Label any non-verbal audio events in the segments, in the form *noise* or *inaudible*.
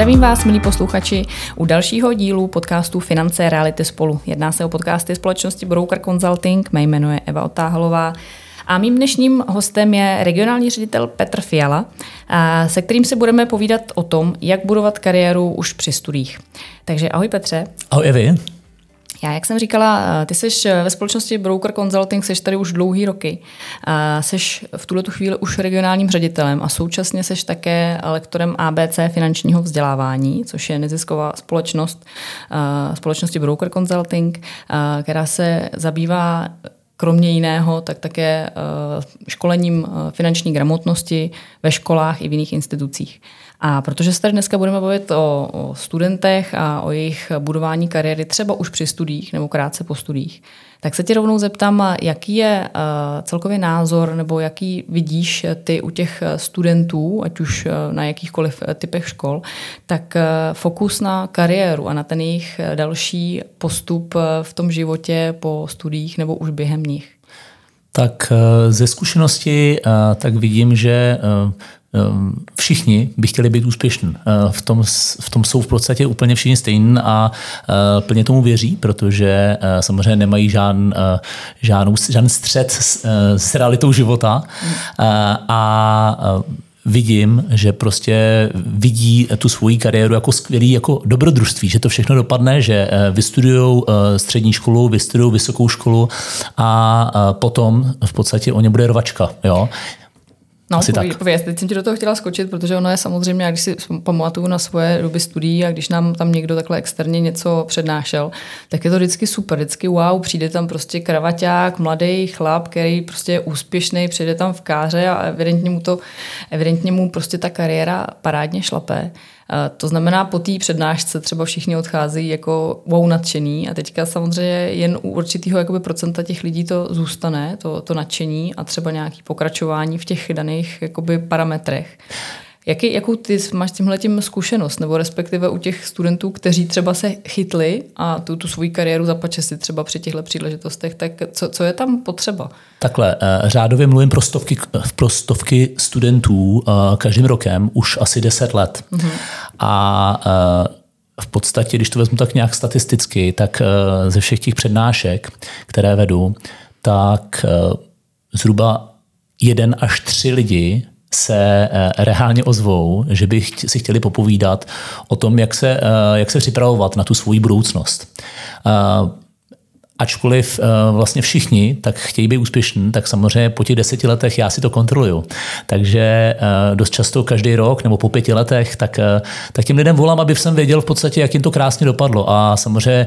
Zdravím vás, milí posluchači, u dalšího dílu podcastu Finance reality spolu. Jedná se o podcasty společnosti Broker Consulting, mé jméno je Eva Otáhalová. A mým dnešním hostem je regionální ředitel Petr Fiala, se kterým se budeme povídat o tom, jak budovat kariéru už při studiích. Takže ahoj Petře. Ahoj Evi. Já, jak jsem říkala, ty jsi ve společnosti Broker Consulting, jsi tady už dlouhý roky. Jsi v tuhle chvíli už regionálním ředitelem a současně jsi také lektorem ABC finančního vzdělávání, což je nezisková společnost společnosti Broker Consulting, která se zabývá kromě jiného, tak také školením finanční gramotnosti ve školách i v jiných institucích. A protože se tady dneska budeme bavit o, studentech a o jejich budování kariéry třeba už při studiích nebo krátce po studiích, tak se tě rovnou zeptám, jaký je uh, celkově názor nebo jaký vidíš ty u těch studentů, ať už na jakýchkoliv typech škol, tak fokus na kariéru a na ten jejich další postup v tom životě po studiích nebo už během nich. Tak ze zkušenosti tak vidím, že Ehm, všichni by chtěli být úspěšní. V tom, v tom jsou v podstatě úplně všichni stejní a plně tomu věří, protože samozřejmě nemají žádný, žádnou, žádný střed s, s realitou života a vidím, že prostě vidí tu svoji kariéru jako skvělý jako dobrodružství, že to všechno dopadne, že vystudují střední školu, vystudují vysokou školu a potom v podstatě o ně bude rovačka. Jo? No, Asi pověd, tak. Pověd. Teď jsem ti do toho chtěla skočit, protože ono je samozřejmě, když si pamatuju na svoje doby studií a když nám tam někdo takhle externě něco přednášel, tak je to vždycky super, vždycky wow, přijde tam prostě kravaťák, mladý chlap, který prostě je úspěšný, přijde tam v káře a evidentně mu to, evidentně mu prostě ta kariéra parádně šlape. To znamená, po té přednášce třeba všichni odchází jako wow nadšený a teďka samozřejmě jen u určitého jakoby procenta těch lidí to zůstane, to, to nadšení a třeba nějaký pokračování v těch daných jakoby parametrech. Jaký, jakou ty máš s tímhletím zkušenost, nebo respektive u těch studentů, kteří třeba se chytli a tu, tu svoji kariéru zapače si třeba při těchto příležitostech, tak co, co je tam potřeba? Takhle, eh, řádově mluvím pro stovky, pro stovky studentů eh, každým rokem už asi 10 let. Mm-hmm. A eh, v podstatě, když to vezmu tak nějak statisticky, tak ze všech těch přednášek, které vedu, tak zhruba jeden až tři lidi se eh, reálně ozvou, že by si chtěli popovídat o tom, jak se, eh, jak se připravovat na tu svoji budoucnost. Eh, ačkoliv vlastně všichni tak chtějí být úspěšní, tak samozřejmě po těch deseti letech já si to kontroluju. Takže dost často každý rok nebo po pěti letech, tak, tak těm lidem volám, aby jsem věděl v podstatě, jak jim to krásně dopadlo. A samozřejmě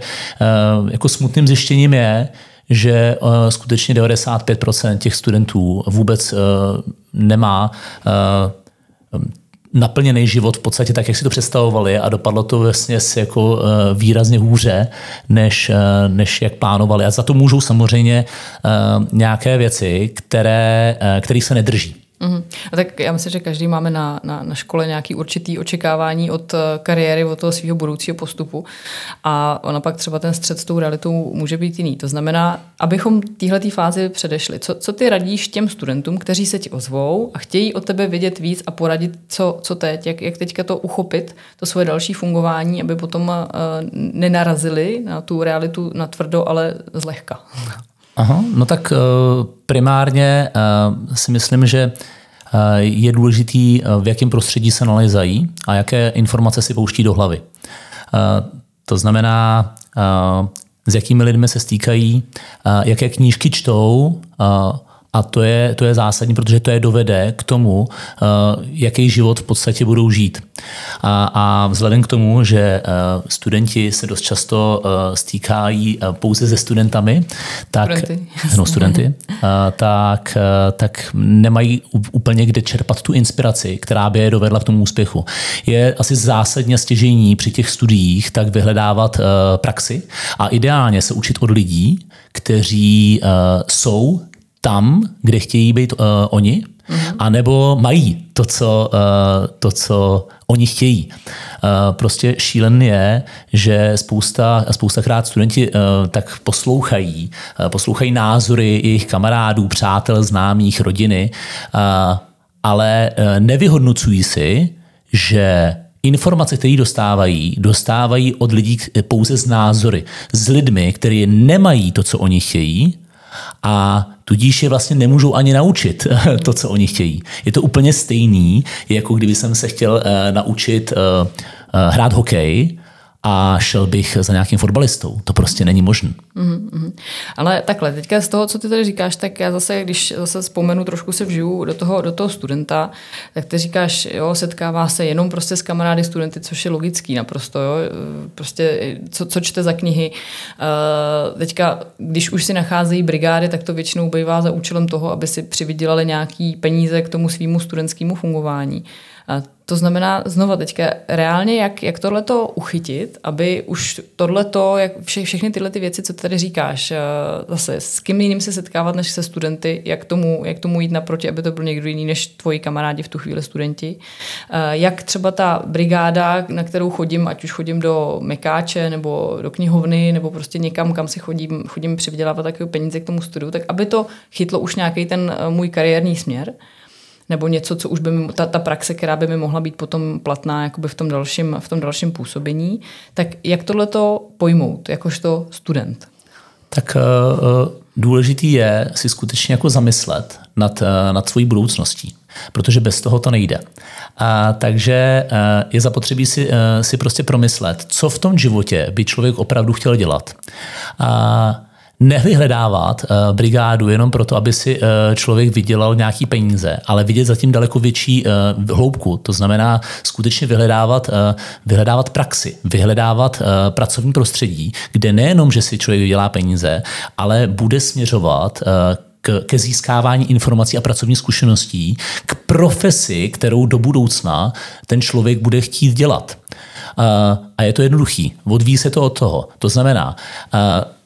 jako smutným zjištěním je, že uh, skutečně 95% těch studentů vůbec uh, nemá naplněný život v podstatě tak, jak si to představovali a dopadlo to vlastně jako výrazně hůře, než, než jak plánovali. A za to můžou samozřejmě nějaké věci, které, které se nedrží. Mm-hmm. A tak já myslím, že každý máme na, na, na škole nějaký určitý očekávání od eh, kariéry, od toho svého budoucího postupu. A ona pak třeba ten střed s tou realitou může být jiný. To znamená, abychom téhle fázi předešli. Co, co ty radíš těm studentům, kteří se ti ozvou a chtějí od tebe vědět víc a poradit, co, co teď, jak, jak teďka to uchopit, to svoje další fungování, aby potom uh, nenarazili na tu realitu na tvrdo, ale zlehka. *laughs* Aha, no tak eh, primárně eh, si myslím, že eh, je důležitý, v jakém prostředí se nalezají a jaké informace si pouští do hlavy. To znamená, s jakými lidmi se stýkají, jaké knížky čtou, a to je, to je zásadní, protože to je dovede k tomu, uh, jaký život v podstatě budou žít. A, a vzhledem k tomu, že uh, studenti se dost často uh, stýkají pouze se studentami, tak, studenty, no, studenty tak, tak nemají úplně kde čerpat tu inspiraci, která by je dovedla k tomu úspěchu. Je asi zásadně stěžení při těch studiích tak vyhledávat praxi a ideálně se učit od lidí, kteří jsou tam, kde chtějí být uh, oni, mm-hmm. anebo mají to co, uh, to, co oni chtějí. Uh, prostě šílen je, že spousta, spousta krát studenti uh, tak poslouchají, uh, poslouchají názory jejich kamarádů, přátel, známých, rodiny, uh, ale uh, nevyhodnocují si, že informace, které dostávají, dostávají od lidí pouze z názory. S lidmi, kteří nemají to, co oni chtějí, a tudíž je vlastně nemůžou ani naučit *laughs* to, co oni chtějí. Je to úplně stejný, jako kdyby jsem se chtěl uh, naučit uh, uh, hrát hokej, a šel bych za nějakým fotbalistou. To prostě není možné. Mm-hmm. Ale takhle, teďka z toho, co ty tady říkáš, tak já zase, když zase vzpomenu, trošku se vžiju do toho, do toho studenta, tak ty říkáš, jo, setkává se jenom prostě s kamarády studenty, což je logický naprosto, jo, prostě co, co čte za knihy. Uh, teďka, když už si nacházejí brigády, tak to většinou bývá za účelem toho, aby si přivydělali nějaký peníze k tomu svýmu studentskému fungování. To znamená, znova teďka, reálně jak, jak tohleto uchytit, aby už tohleto, jak vše, všechny tyhle ty věci, co tady říkáš, eh, zase s kým jiným se setkávat než se studenty, jak tomu, jak tomu jít naproti, aby to byl někdo jiný než tvoji kamarádi v tu chvíli studenti. Eh, jak třeba ta brigáda, na kterou chodím, ať už chodím do Mekáče nebo do knihovny, nebo prostě někam, kam si chodím, chodím přivydělávat takové peníze k tomu studiu, tak aby to chytlo už nějaký ten eh, můj kariérní směr nebo něco, co už by mi, ta, ta praxe, která by mi mohla být potom platná jakoby v tom dalším, v tom dalším působení, tak jak tohle to pojmout, jakožto student? Tak uh, důležitý je si skutečně jako zamyslet nad, uh, nad svojí budoucností, protože bez toho to nejde. A, takže je zapotřebí si, si prostě promyslet, co v tom životě by člověk opravdu chtěl dělat. A, nevyhledávat uh, brigádu jenom proto, aby si uh, člověk vydělal nějaký peníze, ale vidět zatím daleko větší uh, hloubku. To znamená skutečně vyhledávat, uh, vyhledávat praxi, vyhledávat uh, pracovní prostředí, kde nejenom, že si člověk vydělá peníze, ale bude směřovat uh, k, ke získávání informací a pracovních zkušeností, k profesi, kterou do budoucna ten člověk bude chtít dělat. A je to jednoduchý. Odvíjí se to od toho. To znamená,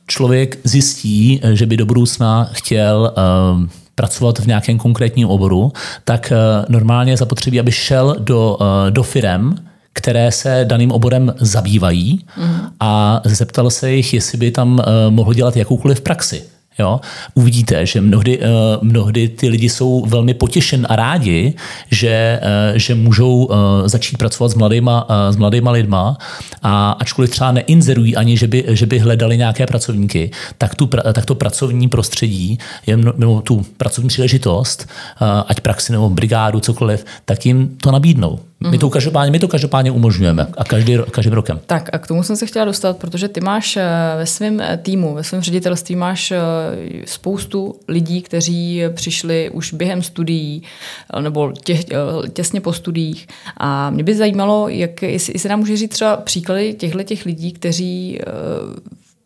člověk zjistí, že by do budoucna chtěl uh, pracovat v nějakém konkrétním oboru, tak uh, normálně je zapotřebí, aby šel do, uh, do firem, které se daným oborem zabývají mm. a zeptal se jich, jestli by tam mohl dělat jakoukoliv praxi. Jo? Uvidíte, že mnohdy, uh, mnohdy ty lidi jsou velmi potěšen a rádi, že, uh, že můžou uh, začít pracovat s mladýma, s mladýma lidma a ačkoliv třeba neinzerují ani, že by, že by hledali nějaké pracovníky, tak, tu, tak to pracovní prostředí, nebo tu pracovní příležitost, ať praxi nebo brigádu, cokoliv, tak jim to nabídnou. My, to každopádně, my to každopádně umožňujeme a každý, každým rokem. Tak a k tomu jsem se chtěla dostat, protože ty máš eh, ve svém eh, týmu, ve svém ředitelství máš eh, spoustu lidí, kteří přišli už během studií nebo tě, těsně po studiích. A mě by zajímalo, jak, jestli, jestli nám může říct třeba příklady těchto těch lidí, kteří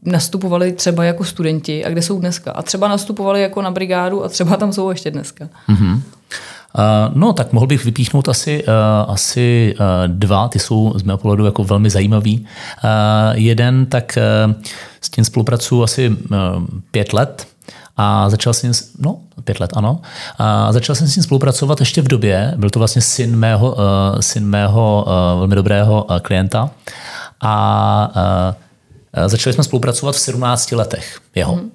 nastupovali třeba jako studenti a kde jsou dneska. A třeba nastupovali jako na brigádu a třeba tam jsou ještě dneska. Mm-hmm. Uh, no, tak mohl bych vypíchnout asi, uh, asi uh, dva, ty jsou z mého pohledu jako velmi zajímavý. Jeden, tak s tím spolupracuji asi pět let, a začal jsem, no, pět let, ano. A začal jsem s ním spolupracovat ještě v době, byl to vlastně syn mého, syn mého velmi dobrého klienta. A začali jsme spolupracovat v 17 letech jeho. Mm.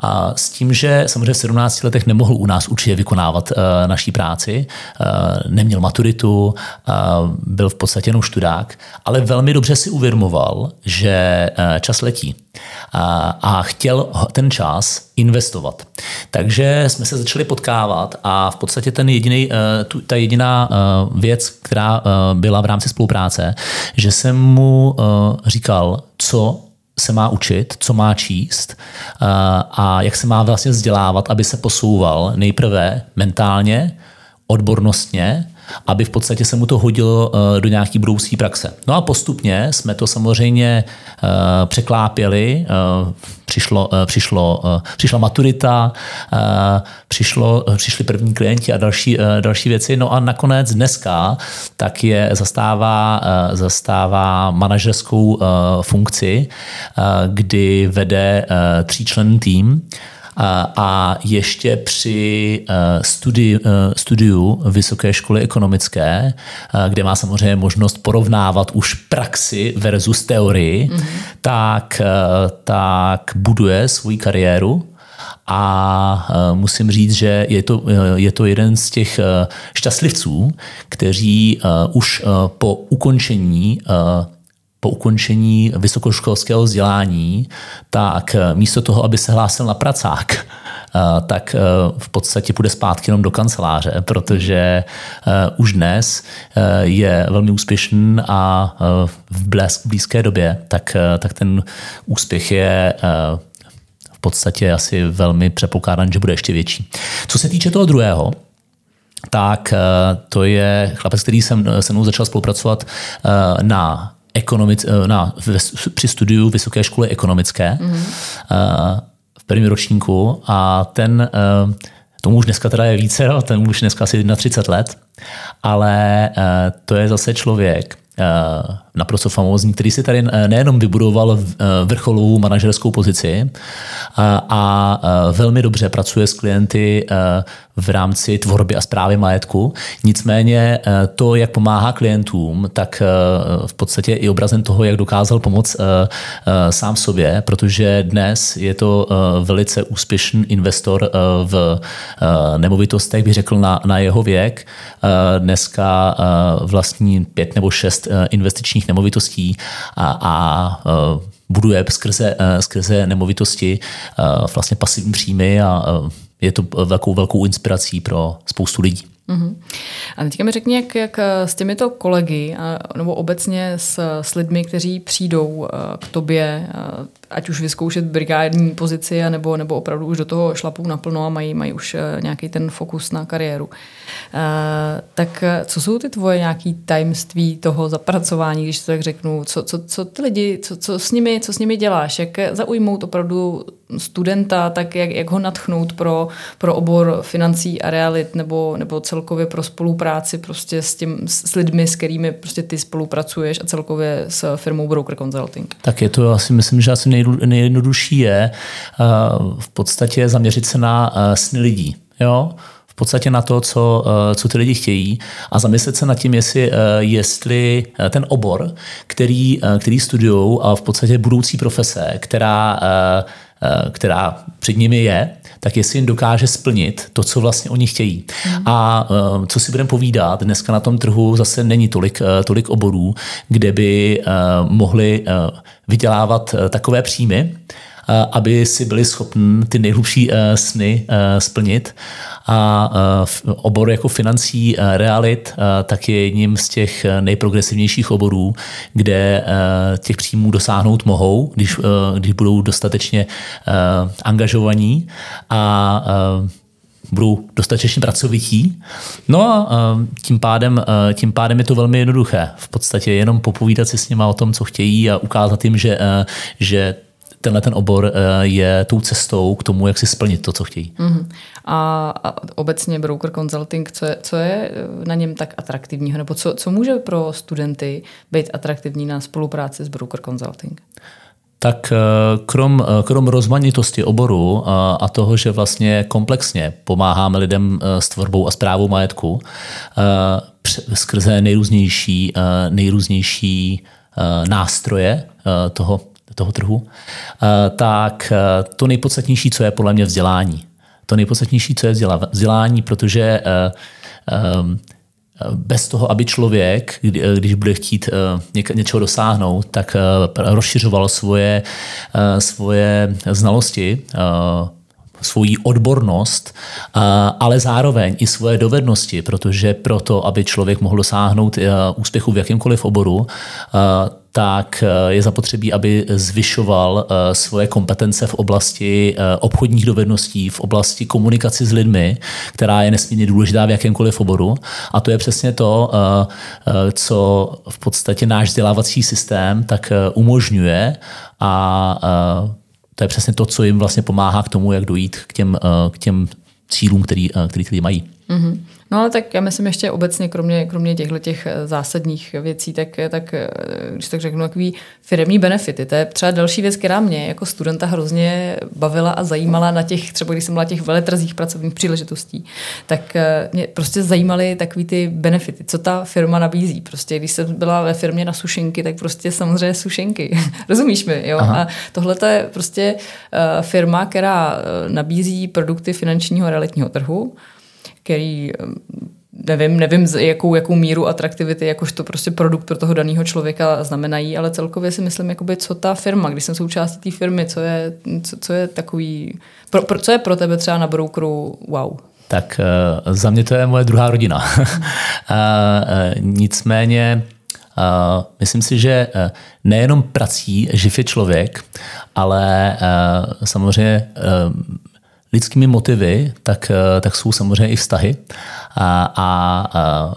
A s tím, že samozřejmě v 17 letech nemohl u nás určitě vykonávat uh, naší práci, uh, neměl maturitu, uh, byl v podstatě jenom študák, ale velmi dobře si uvědomoval, že uh, čas letí a, a chtěl ten čas investovat. Takže jsme se začali potkávat a v podstatě ten jediný, uh, ta jediná uh, věc, která uh, byla v rámci spolupráce, že jsem mu říkal, co se má učit, co má číst eh, a jak se má vlastně vzdělávat, aby se posouval. Nejprve mentálně, odbornostně, aby v podstatě se mu to hodilo eh, do nějaký budoucí praxe. No a postupně jsme to samozřejmě eh, překlápěli, přišlo, přišlo, přišla maturita, přišlo, přišli první klienti a další, další věci. No a nakonec dneska tak je zastává, zastává manažerskou funkci, kdy vede tříčlenný tým, a ještě při studi, studiu Vysoké školy ekonomické, kde má samozřejmě možnost porovnávat už praxi versus teorii, mm-hmm. tak, tak buduje svou kariéru a musím říct, že je to, je to jeden z těch šťastlivců, kteří už po ukončení po ukončení vysokoškolského vzdělání, tak místo toho, aby se hlásil na pracák, tak v podstatě půjde zpátky jenom do kanceláře, protože už dnes je velmi úspěšný a v blízké době tak, tak ten úspěch je v podstatě asi velmi předpokládán, že bude ještě větší. Co se týče toho druhého, tak to je chlapec, který jsem se mnou začal spolupracovat na ekonomic, na, při studiu Vysoké školy ekonomické. Mm-hmm prvním ročníku a ten, eh, tomu už dneska teda je více, no, ten už dneska asi 31 let, ale eh, to je zase člověk, eh, naprosto famózní, který si tady nejenom vybudoval vrcholovou manažerskou pozici a, a velmi dobře pracuje s klienty v rámci tvorby a zprávy majetku. Nicméně eh, to, jak pomáhá klientům, tak eh, v podstatě i obrazem toho, jak dokázal pomoct eh, sám sobě, protože dnes je to velice úspěšný investor v nemovitostech, bych řekl na, na jeho věk. Dneska vlastní pět nebo šest investičních nemovitostí a, a buduje skrze, skrze nemovitosti vlastně pasivní příjmy a je to velkou, velkou inspirací pro spoustu lidí. Uh-huh. A teďka mi řekni, jak, jak s těmito kolegy, nebo obecně s, s lidmi, kteří přijdou k tobě, ať už vyzkoušet brigádní pozici, nebo, nebo opravdu už do toho šlapou naplno a mají, mají už nějaký ten fokus na kariéru. Tak co jsou ty tvoje nějaký tajemství toho zapracování, když to tak řeknu? Co, co, co ty lidi, co, co, s nimi, co s nimi děláš? Jak zaujmout opravdu studenta, tak jak, jak ho natchnout pro, pro obor financí a realit nebo, nebo celkově pro spolupráci prostě s, tím, s lidmi, s kterými prostě ty spolupracuješ a celkově s firmou Broker Consulting? Tak je to asi, myslím, že asi nejjednodušší je uh, v podstatě zaměřit se na uh, sny lidí. Jo? v podstatě na to, co, co ty lidi chtějí a zamyslet se nad tím, jestli, jestli ten obor, který, který studují a v podstatě budoucí profese, která Eh, která před nimi je, tak jestli jim dokáže splnit to, co vlastně oni chtějí. Mm. A eh, co si budeme povídat, dneska na tom trhu zase není tolik, eh, tolik oborů, kde by mohli vydělávat takové příjmy, aby si byli schopni ty nejhlubší sny splnit. A obor jako financí realit tak je jedním z těch nejprogresivnějších oborů, kde těch příjmů dosáhnout mohou, když, když budou dostatečně angažovaní a budou dostatečně pracovití. No a tím pádem, tím pádem je to velmi jednoduché. V podstatě jenom popovídat si s nimi o tom, co chtějí a ukázat jim, že, že tenhle ten obor eh, je tou cestou k tomu, jak si splnit to, co chtějí. Uh-huh. A, a obecně broker consulting, co je, co je na něm tak atraktivního, nebo co, co může pro studenty být atraktivní na spolupráci s broker consulting? Tak eh, krom, eh, krom rozmanitosti oboru a toho, že vlastně komplexně pomáháme lidem s tvorbou a zprávou majetku skrze nejrůznější, nejrůznější nástroje toho toho trhu, eh, tak eh, to nejpodstatnější, co je podle mě vzdělání. To nejpodstatnější, co je vzdělání, protože eh, bez toho, aby člověk, když bude chtít něčeho dosáhnout, tak rozšiřoval svoje, svoje znalosti, svoji odbornost, ale zároveň i svoje dovednosti, protože proto, aby člověk mohl dosáhnout úspěchu v jakémkoliv oboru, tak eh, je zapotřebí, aby zvyšoval eh, svoje kompetence v oblasti eh, obchodních dovedností, v oblasti komunikaci s lidmi, která je nesmírně důležitá v jakémkoliv oboru. A to je přesně to, co v podstatě náš vzdělávací systém tak umožňuje a to je přesně to, co jim vlastně pomáhá k tomu, jak dojít k těm, k těm cílům, který, který lidi mají. Mm-hmm. No ale tak já myslím ještě obecně, kromě, kromě těchto těch eh, zásadních věcí, tak, tak eh, když tak řeknu, takový firmní benefity. To je třeba další věc, která mě jako studenta hrozně bavila a zajímala na těch, třeba když jsem byla těch veletrzích pracovních příležitostí, tak eh, mě prostě zajímaly takový ty benefity, co ta firma nabízí. Prostě když jsem byla ve firmě na sušenky, tak prostě samozřejmě sušenky. *laughs* Rozumíš mi? Jo? A tohle je prostě firma, která nabízí produkty finančního realitního trhu, který nevím, nevím jakou, jakou míru atraktivity jakož to prostě produkt pro toho daného člověka znamenají, ale celkově si myslím, jakoby, co ta firma, když jsem součástí té firmy, co je, co, co je takový, pro, pro, co je pro tebe třeba na brokeru wow? Tak uh, za mě to je moje druhá rodina. uh, *laughs* uh, nicméně myslím si, že nejenom prací živ je člověk, ale samozřejmě lidskými motivy, tak, eh, tak jsou samozřejmě i vztahy. A, a, a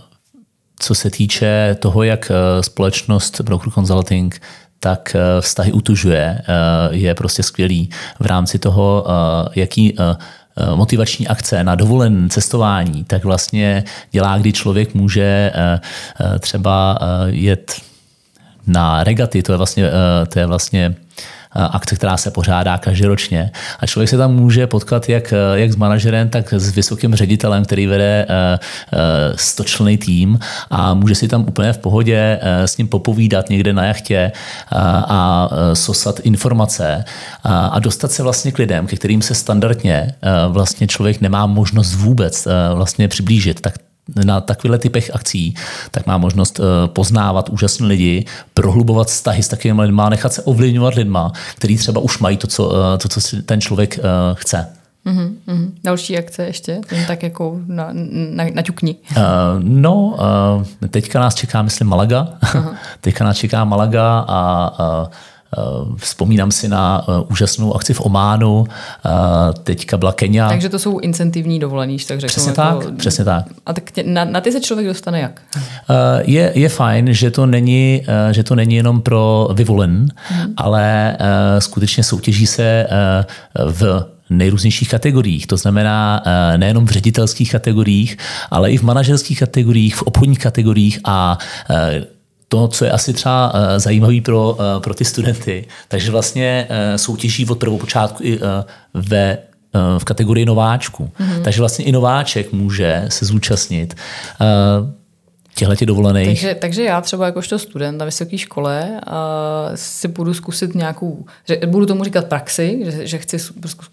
co se týče toho, jak eh, společnost Broker Consulting tak eh, vztahy utužuje, je prostě skvělý v rámci toho, jaký motivační akce na dovolen cestování, tak vlastně dělá, kdy člověk může třeba jet na regaty, to je vlastně, to je vlastně akce, která se pořádá každoročně. A člověk se tam může potkat jak, jak s manažerem, tak s vysokým ředitelem, který vede eh, eh, stočlený tým a může si tam úplně v pohodě eh, s ním popovídat někde na jachtě a sosat informace a dostat se vlastně k lidem, ke kterým se standardně vlastně člověk nemá možnost vůbec vlastně přiblížit. Tak na takovýchhle typech akcí, tak má možnost eh, poznávat úžasné lidi, prohlubovat vztahy s takovými lidmi, nechat se ovlivňovat lidma, kteří třeba už mají to, co, eh, to, co si ten člověk eh, chce. Mm-hmm, mm-hmm. Další akce ještě, jen tak jako na, na, na ťukni. Uh, no, uh, teďka nás čeká, myslím, Malaga. Uh-huh. *laughs* teďka nás čeká Malaga a uh, vzpomínám si na eh, úžasnou akci v Ománu, eh, teďka byla Kenia. Takže to jsou incentivní dovolený, tak řeknu. Přesně jako, tak, přesně tak. A tak tě, na, na ty se člověk dostane jak? Je, je fajn, že to, není, že to není jenom pro vyvolen, hmm. ale skutečně soutěží se v nejrůznějších kategoriích. To znamená nejenom v ředitelských kategoriích, ale i v manažerských kategoriích, v obchodních kategoriích a to, co je asi třeba uh, zajímavé pro, uh, pro ty studenty, takže vlastně uh, soutěží od prvopočátku i ve v kategorii nováčku. Mm-hmm. Takže vlastně i nováček může se zúčastnit. Těchto dovolených. Takže, takže já třeba jakožto student na vysoké škole uh, si budu zkusit nějakou, že budu tomu říkat praxi, že, že chci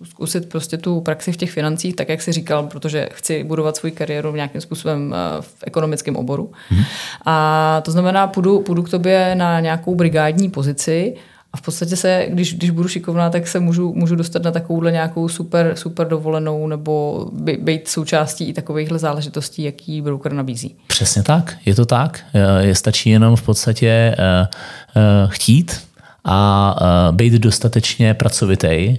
zkusit prostě tu praxi v těch financích, tak jak si říkal, protože chci budovat svou kariéru v nějakým způsobem v ekonomickém oboru. Hmm. A to znamená, půjdu, půjdu k tobě na nějakou brigádní pozici a v podstatě se, když, když budu šikovná, tak se můžu, můžu dostat na takovouhle nějakou super, super dovolenou nebo by, být součástí i takovýchhle záležitostí, jaký broker nabízí. Přesně tak, je to tak. Je, stačí jenom v podstatě uh, uh, chtít a být dostatečně pracovitý,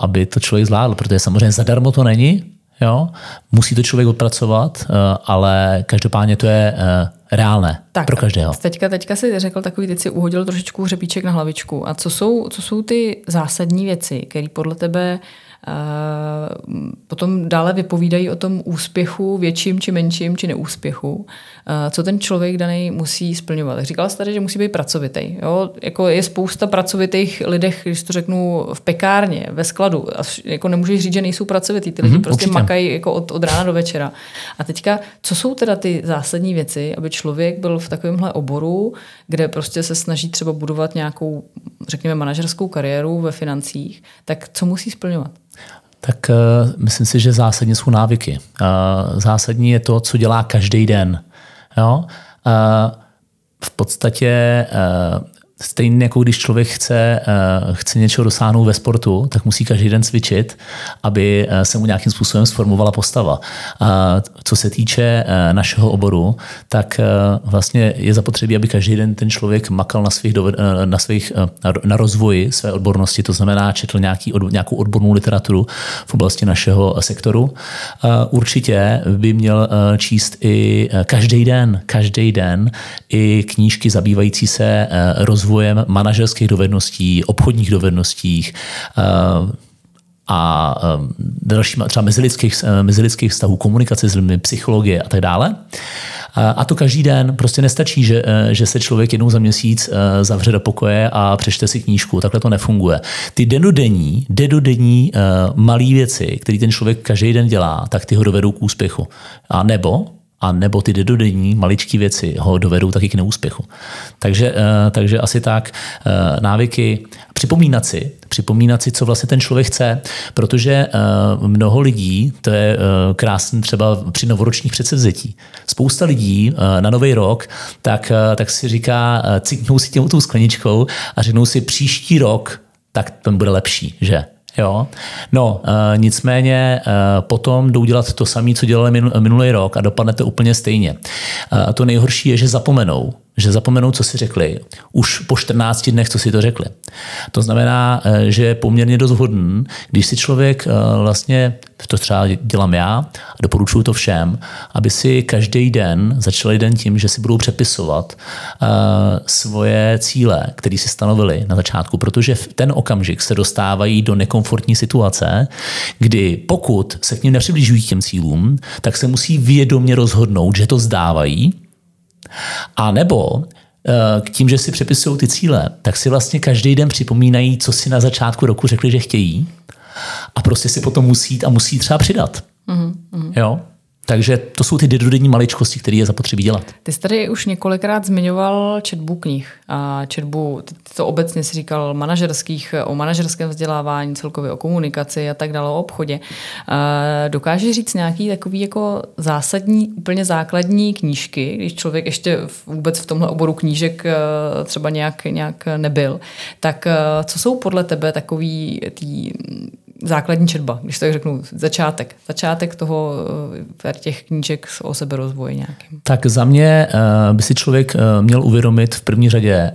aby to člověk zvládl, protože samozřejmě zadarmo to není, Jo? Musí to člověk odpracovat, ale každopádně to je reálné tak, pro každého. Teďka, teďka si řekl takový, teď si uhodil trošičku hřebíček na hlavičku. A co jsou, co jsou ty zásadní věci, které podle tebe potom dále vypovídají o tom úspěchu, větším či menším, či neúspěchu, co ten člověk daný musí splňovat. Říkala jsi tady, že musí být pracovitý. Jo? Jako je spousta pracovitých lidech, když to řeknu v pekárně, ve skladu. A jako nemůžeš říct, že nejsou pracovitý. Ty lidi mm-hmm, prostě určitě. makají jako od, od rána do večera. A teďka, co jsou teda ty zásadní věci, aby člověk byl v takovémhle oboru, kde prostě se snaží třeba budovat nějakou, řekněme, manažerskou kariéru ve financích, tak co musí splňovat? Tak uh, myslím si, že zásadně jsou návyky. Uh, zásadní je to, co dělá každý den. Jo? Uh, v podstatě Stejně jako když člověk chce, uh, chce něčeho dosáhnout ve sportu, tak musí každý den cvičit, aby uh, se mu nějakým způsobem sformovala postava. Uh, co se týče našeho oboru, tak vlastně je zapotřebí, aby každý den ten člověk makal na svých, na, svých na rozvoji své odbornosti, to znamená četl nějaký, nějakou odbornou literaturu v oblasti našeho sektoru. Určitě by měl číst i každý den, každý den i knížky zabývající se rozvojem rozvojem manažerských dovedností, obchodních dovedností, eh, a dalšíma třeba mezilidských, mezilidských vztahů, komunikace s lidmi, psychologie a tak dále. A to každý den. Prostě nestačí, že, že se člověk jednou za měsíc zavře do pokoje a přečte si knížku. Takhle to nefunguje. Ty denodenní, denodenní malé věci, které ten člověk každý den dělá, tak ty ho dovedou k úspěchu. A nebo a nebo ty dedodenní maličké věci ho dovedou taky k neúspěchu. Takže, eh, takže asi tak eh, návyky, připomínat si, připomínat si, co vlastně ten člověk chce, protože eh, mnoho lidí, to je krásný třeba při novoročních předsevzetí, spousta lidí na nový rok, tak, tak si říká, ciknou si těm tou skleničkou a řeknou si příští rok, tak ten bude lepší, že? Jo? No, e, nicméně e, potom jdou dělat to samé, co dělali minulý rok a dopadne to úplně stejně. E, to nejhorší je, že zapomenou že zapomenou, co si řekli, už po 14 dnech, co si to řekli. To znamená, eh, že je poměrně dost hodný, když si člověk eh, vlastně, to třeba dělám já a doporučuji to všem, aby si každý den začali den tím, že si budou přepisovat uh, svoje cíle, které si stanovili na začátku, protože v ten okamžik se dostávají do nekomfortní situace, kdy pokud se k ním nepřibližují k těm cílům, tak se musí vědomě rozhodnout, že to zdávají a nebo eh, k tím, že si přepisují ty cíle, tak si vlastně každý den připomínají, co si na začátku roku řekli, že chtějí a prostě si potom musí jít a musí třeba přidat. Mm-hmm. Jo? Takže to jsou ty dennodenní maličkosti, které je zapotřebí dělat. Ty jsi tady už několikrát zmiňoval četbu knih a četbu, to obecně si říkal manažerských, o manažerském vzdělávání, celkově o komunikaci a tak dále, o obchodě. Dokážeš říct nějaký takový jako zásadní, úplně základní knížky, když člověk ještě vůbec v tomhle oboru knížek e, třeba nějak, nějak nebyl, tak e, co jsou podle tebe takový tý základní četba, když tak řeknu, začátek. Začátek toho eh, těch knížek o seberozvoji nějakým. Tak za mě uh, by si člověk uh, měl uvědomit v první řadě,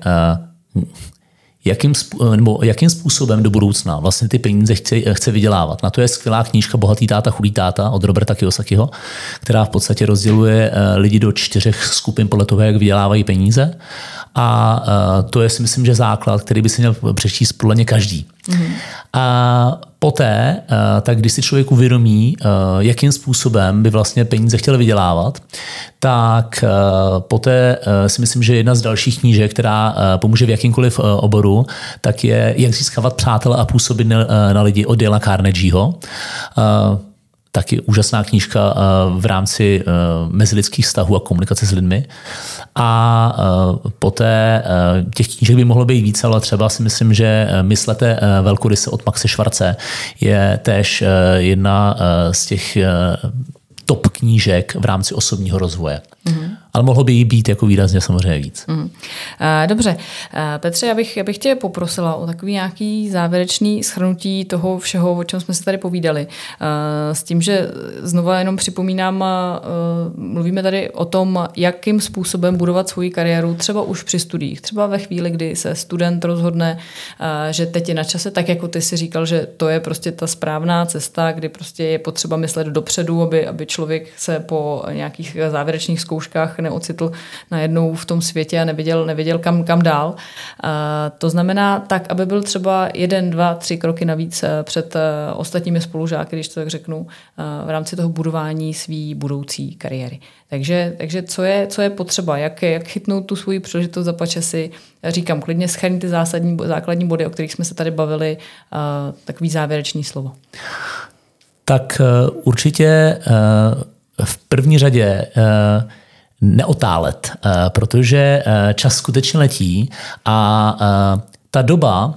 jakým, nebo jakým způsobem do budoucna vlastně ty peníze chce, chce vydělávat. Na to je skvělá knížka Bohatý táta, chudý táta od Roberta Kiyosakiho, která v podstatě rozděluje lidi do čtyřech skupin podle toho, jak vydělávají peníze. A to je si myslím, že základ, který by si měl přečíst podle mě každý. Mm-hmm. A poté, eh, tak když si člověk uvědomí, eh, jakým způsobem by vlastně peníze chtěl vydělávat, tak eh, poté si myslím, že jedna z dalších knížek, která pomůže v jakýmkoliv oboru, tak je Jak získávat přátele a působit na lidi od Dale Carnegieho taky úžasná knížka v rámci mezilidských vztahů a komunikace s lidmi. A poté těch knížek by mohlo být více, ale třeba si myslím, že Myslete velkoryse od Maxe Švarce je též jedna z těch top knížek v rámci osobního rozvoje. Mm-hmm ale mohlo by jí být jako výrazně samozřejmě víc. Mm. Dobře. Petře, já bych, já bych tě poprosila o takový nějaký závěrečný schrnutí toho všeho, o čem jsme se tady povídali. S tím, že znova jenom připomínám, mluvíme tady o tom, jakým způsobem budovat svoji kariéru, třeba už při studiích, třeba ve chvíli, kdy se student rozhodne, že teď je na čase, tak jako ty si říkal, že to je prostě ta správná cesta, kdy prostě je potřeba myslet dopředu, aby, aby člověk se po nějakých závěrečných zkouškách neocitl najednou v tom světě a nevěděl, nevěděl kam, kam dál. To znamená tak, aby byl třeba jeden, dva, tři kroky navíc eh, před eh, ostatními spolužáky, když to tak řeknu, eh, v rámci toho budování své budoucí kariéry. Takže, takže co, je, co je potřeba, jak, jak chytnout tu svoji příležitost za si, říkám, klidně schrň ty zásadní, základní body, o kterých jsme se tady bavili, takový závěrečný slovo. Tak určitě v první řadě neotálet, eh, protože eh, čas skutečně letí a eh, ta doba,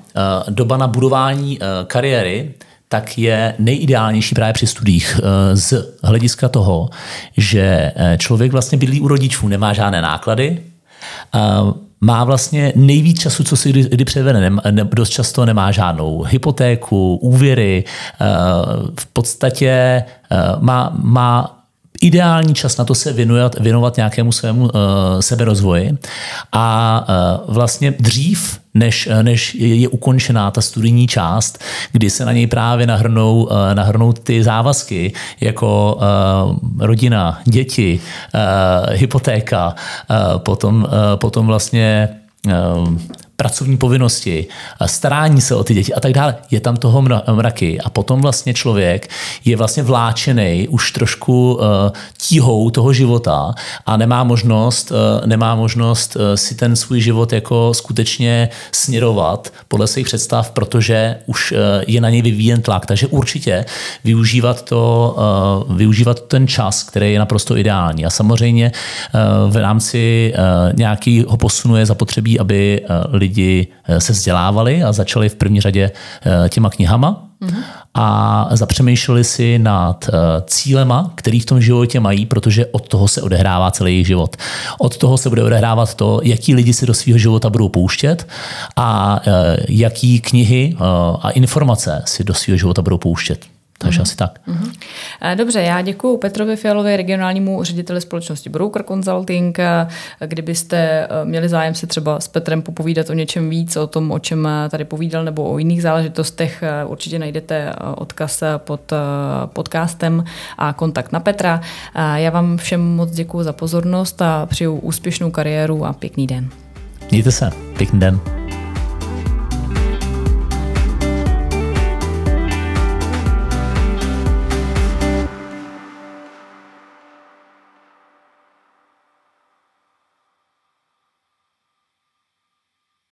doba na budování kariéry, tak je nejideálnější právě při studiích z hlediska toho, že člověk vlastně bydlí u rodičů, nemá žádné náklady, má vlastně nejvíc času, co si kdy, převede. Dost často nemá žádnou hypotéku, úvěry, v podstatě má, má ideální čas na to se věnovat, věnovat nějakému svému uh, seberozvoji. A uh, vlastně dřív, než, než je ukončená ta studijní část, kdy se na něj právě nahrnou, uh, nahrnou ty závazky, jako uh, rodina, děti, uh, hypotéka, uh, potom, uh, potom vlastně uh, pracovní povinnosti, starání se o ty děti a tak dále. Je tam toho mraky a potom vlastně člověk je vlastně vláčený už trošku tíhou toho života a nemá možnost, nemá možnost si ten svůj život jako skutečně směrovat podle svých představ, protože už je na něj vyvíjen tlak. Takže určitě využívat, to, využívat ten čas, který je naprosto ideální. A samozřejmě v rámci nějakého posunu je zapotřebí, aby lidi eh, se vzdělávali a začali v první řadě eh, těma knihama mm-hmm. a zapřemýšleli si nad eh, cílema, který v tom životě mají, protože od toho se odehrává celý jejich život. Od toho se bude odehrávat to, jaký lidi si do svého života budou pouštět a jaký knihy a informace si do svého života budou pouštět. Takže mm-hmm. asi tak. Mm-hmm. Dobře, já děkuji Petrovi Fialovi, regionálnímu řediteli společnosti Broker Consulting. Kdybyste eh, měli zájem se třeba s Petrem popovídat o něčem víc, o tom, o čem tady povídal, nebo o jiných záležitostech, určitě najdete odkaz pod podcastem a kontakt na Petra. Já vám všem moc děkuji za pozornost a přeju úspěšnou kariéru a pěkný den. Mějte se. Pěkný den.